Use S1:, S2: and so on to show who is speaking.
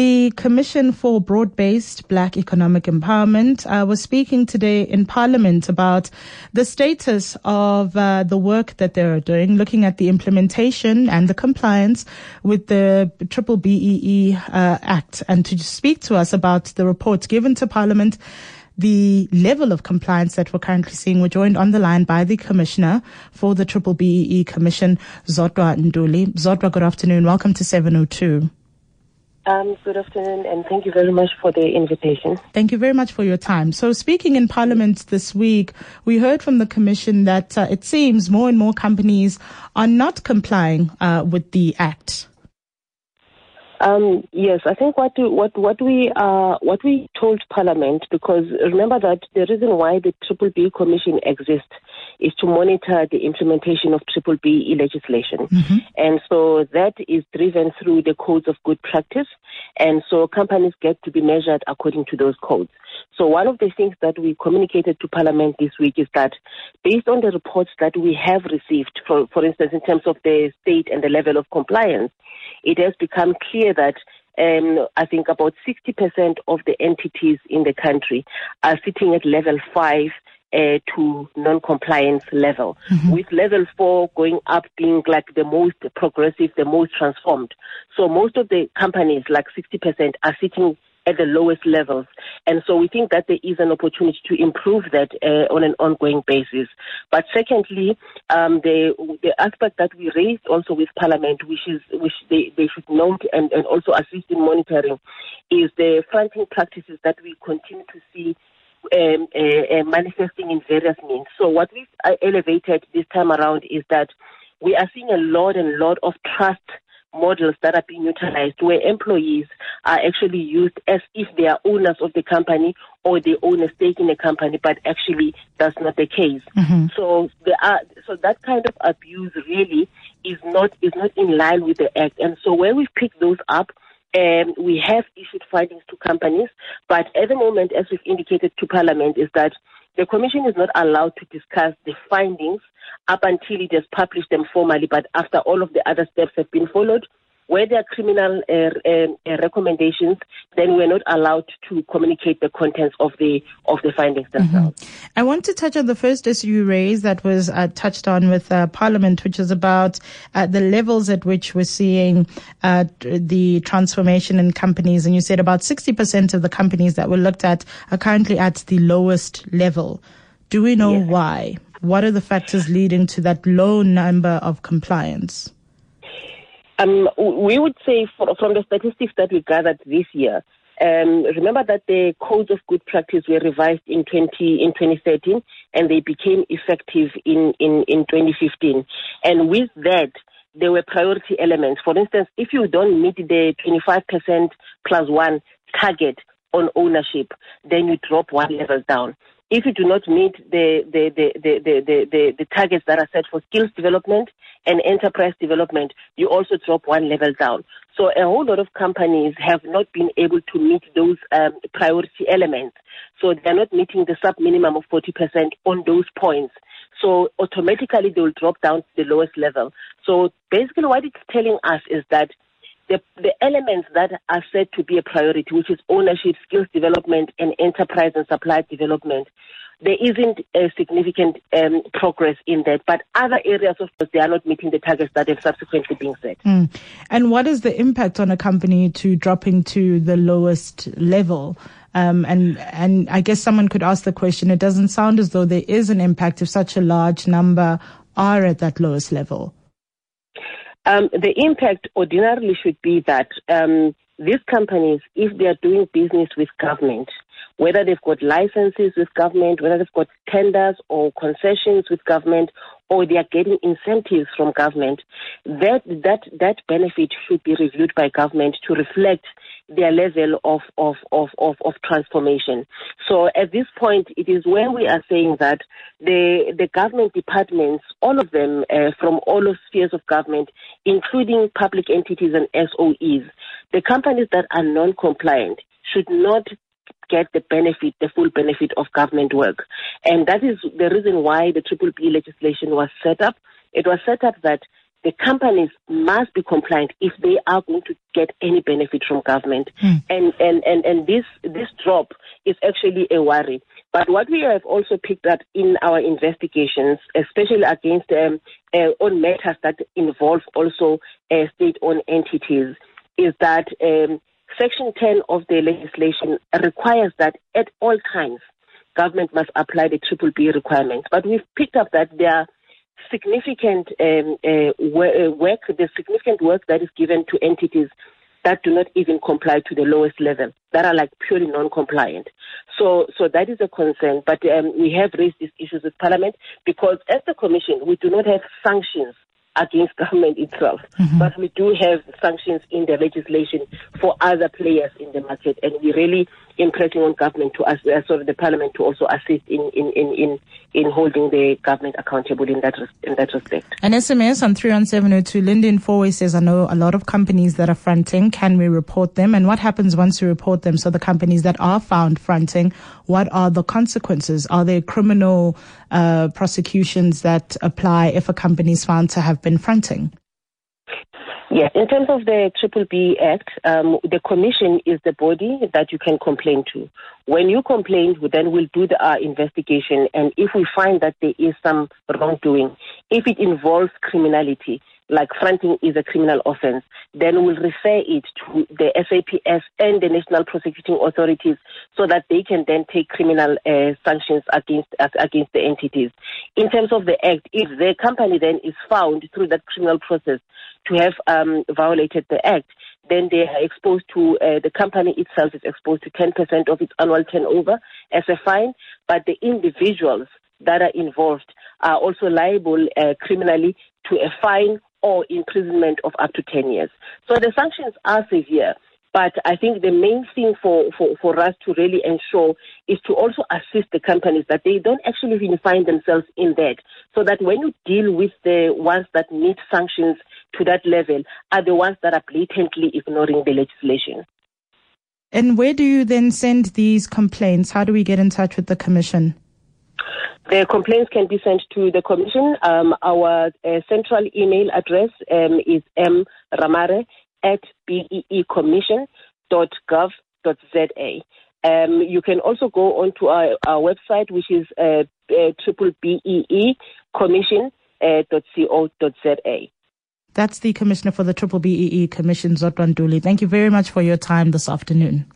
S1: The Commission for Broad-Based Black Economic Empowerment uh, was speaking today in Parliament about the status of uh, the work that they are doing, looking at the implementation and the compliance with the Triple BEE uh, Act. And to speak to us about the report given to Parliament, the level of compliance that we're currently seeing. We're joined on the line by the Commissioner for the Triple BEE Commission, Zodwa Ntuli. Zodwa, good afternoon. Welcome to 702.
S2: Um, good afternoon, and thank you very much for the invitation.
S1: Thank you very much for your time. So, speaking in Parliament this week, we heard from the Commission that uh, it seems more and more companies are not complying uh, with the Act.
S2: Um, yes, I think what what what we uh, what we told Parliament because remember that the reason why the Triple B Commission exists is to monitor the implementation of Triple B legislation, mm-hmm. and so that is driven through the codes of good practice, and so companies get to be measured according to those codes. So one of the things that we communicated to Parliament this week is that based on the reports that we have received, for, for instance, in terms of the state and the level of compliance, it has become clear that um, I think about 60% of the entities in the country are sitting at level five uh, to non-compliance level, mm-hmm. with level four going up being like the most progressive, the most transformed. So most of the companies, like 60%, are sitting at the lowest levels. And so we think that there is an opportunity to improve that uh, on an ongoing basis. But secondly, um, the, the aspect that we raised also with Parliament, which is which they, they should note and, and also assist in monitoring, is the fronting practices that we continue to see um, uh, uh, manifesting in various means. So what we've uh, elevated this time around is that we are seeing a lot and lot of trust models that are being utilized where employees are actually used as if they are owners of the company or they own a stake in the company, but actually that's not the case. Mm-hmm. So there are, so that kind of abuse really is not is not in line with the act. And so when we pick those up, um, we have issued findings to companies, but at the moment, as we've indicated to Parliament, is that the Commission is not allowed to discuss the findings up until it has published them formally, but after all of the other steps have been followed, where there are criminal uh, uh, uh, recommendations, then we're not allowed to communicate the contents of the of the findings mm-hmm. themselves. Mm-hmm.
S1: I want to touch on the first issue you raised that was uh, touched on with uh, Parliament, which is about uh, the levels at which we're seeing the transformation in companies. And you said about 60% of the companies that were looked at are currently at the lowest level. Do we know why? What are the factors leading to that low number of compliance?
S2: Um, we would say for, from the statistics that we gathered this year, um, remember that the codes of good practice were revised in 20 in 2013 and they became effective in, in, in 2015. And with that, there were priority elements. For instance, if you don't meet the 25% plus one target on ownership, then you drop one level down if you do not meet the, the, the, the, the, the, the, targets that are set for skills development and enterprise development, you also drop one level down. So a whole lot of companies have not been able to meet those um, priority elements. So they're not meeting the sub minimum of 40% on those points. So automatically they will drop down to the lowest level. So basically what it's telling us is that the, the elements that are said to be a priority, which is ownership, skills development, and enterprise and supply development, there isn't a significant um, progress in that. But other areas of course, they are not meeting the targets that have subsequently been set.
S1: Mm. And what is the impact on a company to dropping to the lowest level? Um, and and I guess someone could ask the question. It doesn't sound as though there is an impact if such a large number are at that lowest level.
S2: Um, the impact ordinarily should be that um, these companies, if they are doing business with government, whether they've got licenses with government, whether they've got tenders or concessions with government, or they are getting incentives from government, that that that benefit should be reviewed by government to reflect their level of, of, of, of, of transformation. So at this point, it is when we are saying that the, the government departments, all of them uh, from all of spheres of government, including public entities and SOEs, the companies that are non-compliant should not get the benefit, the full benefit of government work. And that is the reason why the Triple B legislation was set up. It was set up that the companies must be compliant if they are going to get any benefit from government. Mm. And, and, and, and this, this drop is actually a worry. But what we have also picked up in our investigations, especially against um, uh, on matters that involve also uh, state-owned entities, is that um, Section 10 of the legislation requires that at all times government must apply the triple B requirements. But we've picked up that there are significant um, uh, uh work, the significant work that is given to entities that do not even comply to the lowest level, that are like purely non-compliant. So, so that is a concern. But um, we have raised these issues with Parliament because, as the Commission, we do not have sanctions against government itself. Mm-hmm. But we do have sanctions in the legislation for other players in the market, and we really impressing on government to, uh, sort of the parliament to also assist in, in, in, in, in holding the government accountable in that, in that respect.
S1: An SMS on 31702, Lyndon Fourway says, I know a lot of companies that are fronting. Can we report them? And what happens once we report them? So the companies that are found fronting, what are the consequences? Are there criminal uh, prosecutions that apply if a company is found to have been fronting?
S2: Yes, in terms of the Triple B Act, um, the commission is the body that you can complain to. When you complain, then we'll do the uh, investigation, and if we find that there is some wrongdoing, if it involves criminality, like fronting is a criminal offense, then we'll refer it to the SAPS and the national prosecuting authorities so that they can then take criminal uh, sanctions against against the entities. In terms of the act, if the company then is found through that criminal process to have um, violated the act, then they are exposed to uh, the company itself is exposed to 10% of its annual turnover as a fine, but the individuals that are involved are also liable uh, criminally to a fine or imprisonment of up to 10 years. So the sanctions are severe. But I think the main thing for, for, for us to really ensure is to also assist the companies that they don't actually even find themselves in that. So that when you deal with the ones that need sanctions to that level, are the ones that are blatantly ignoring the legislation.
S1: And where do you then send these complaints? How do we get in touch with the Commission?
S2: The complaints can be sent to the Commission. Um, our uh, central email address um, is mramare at beecommission.gov.za. Um, you can also go onto our, our website, which is uh, uh, BEE. Uh,
S1: That's the Commissioner for the Triple BEE Commission, Zodwa Ntuli. Thank you very much for your time this afternoon.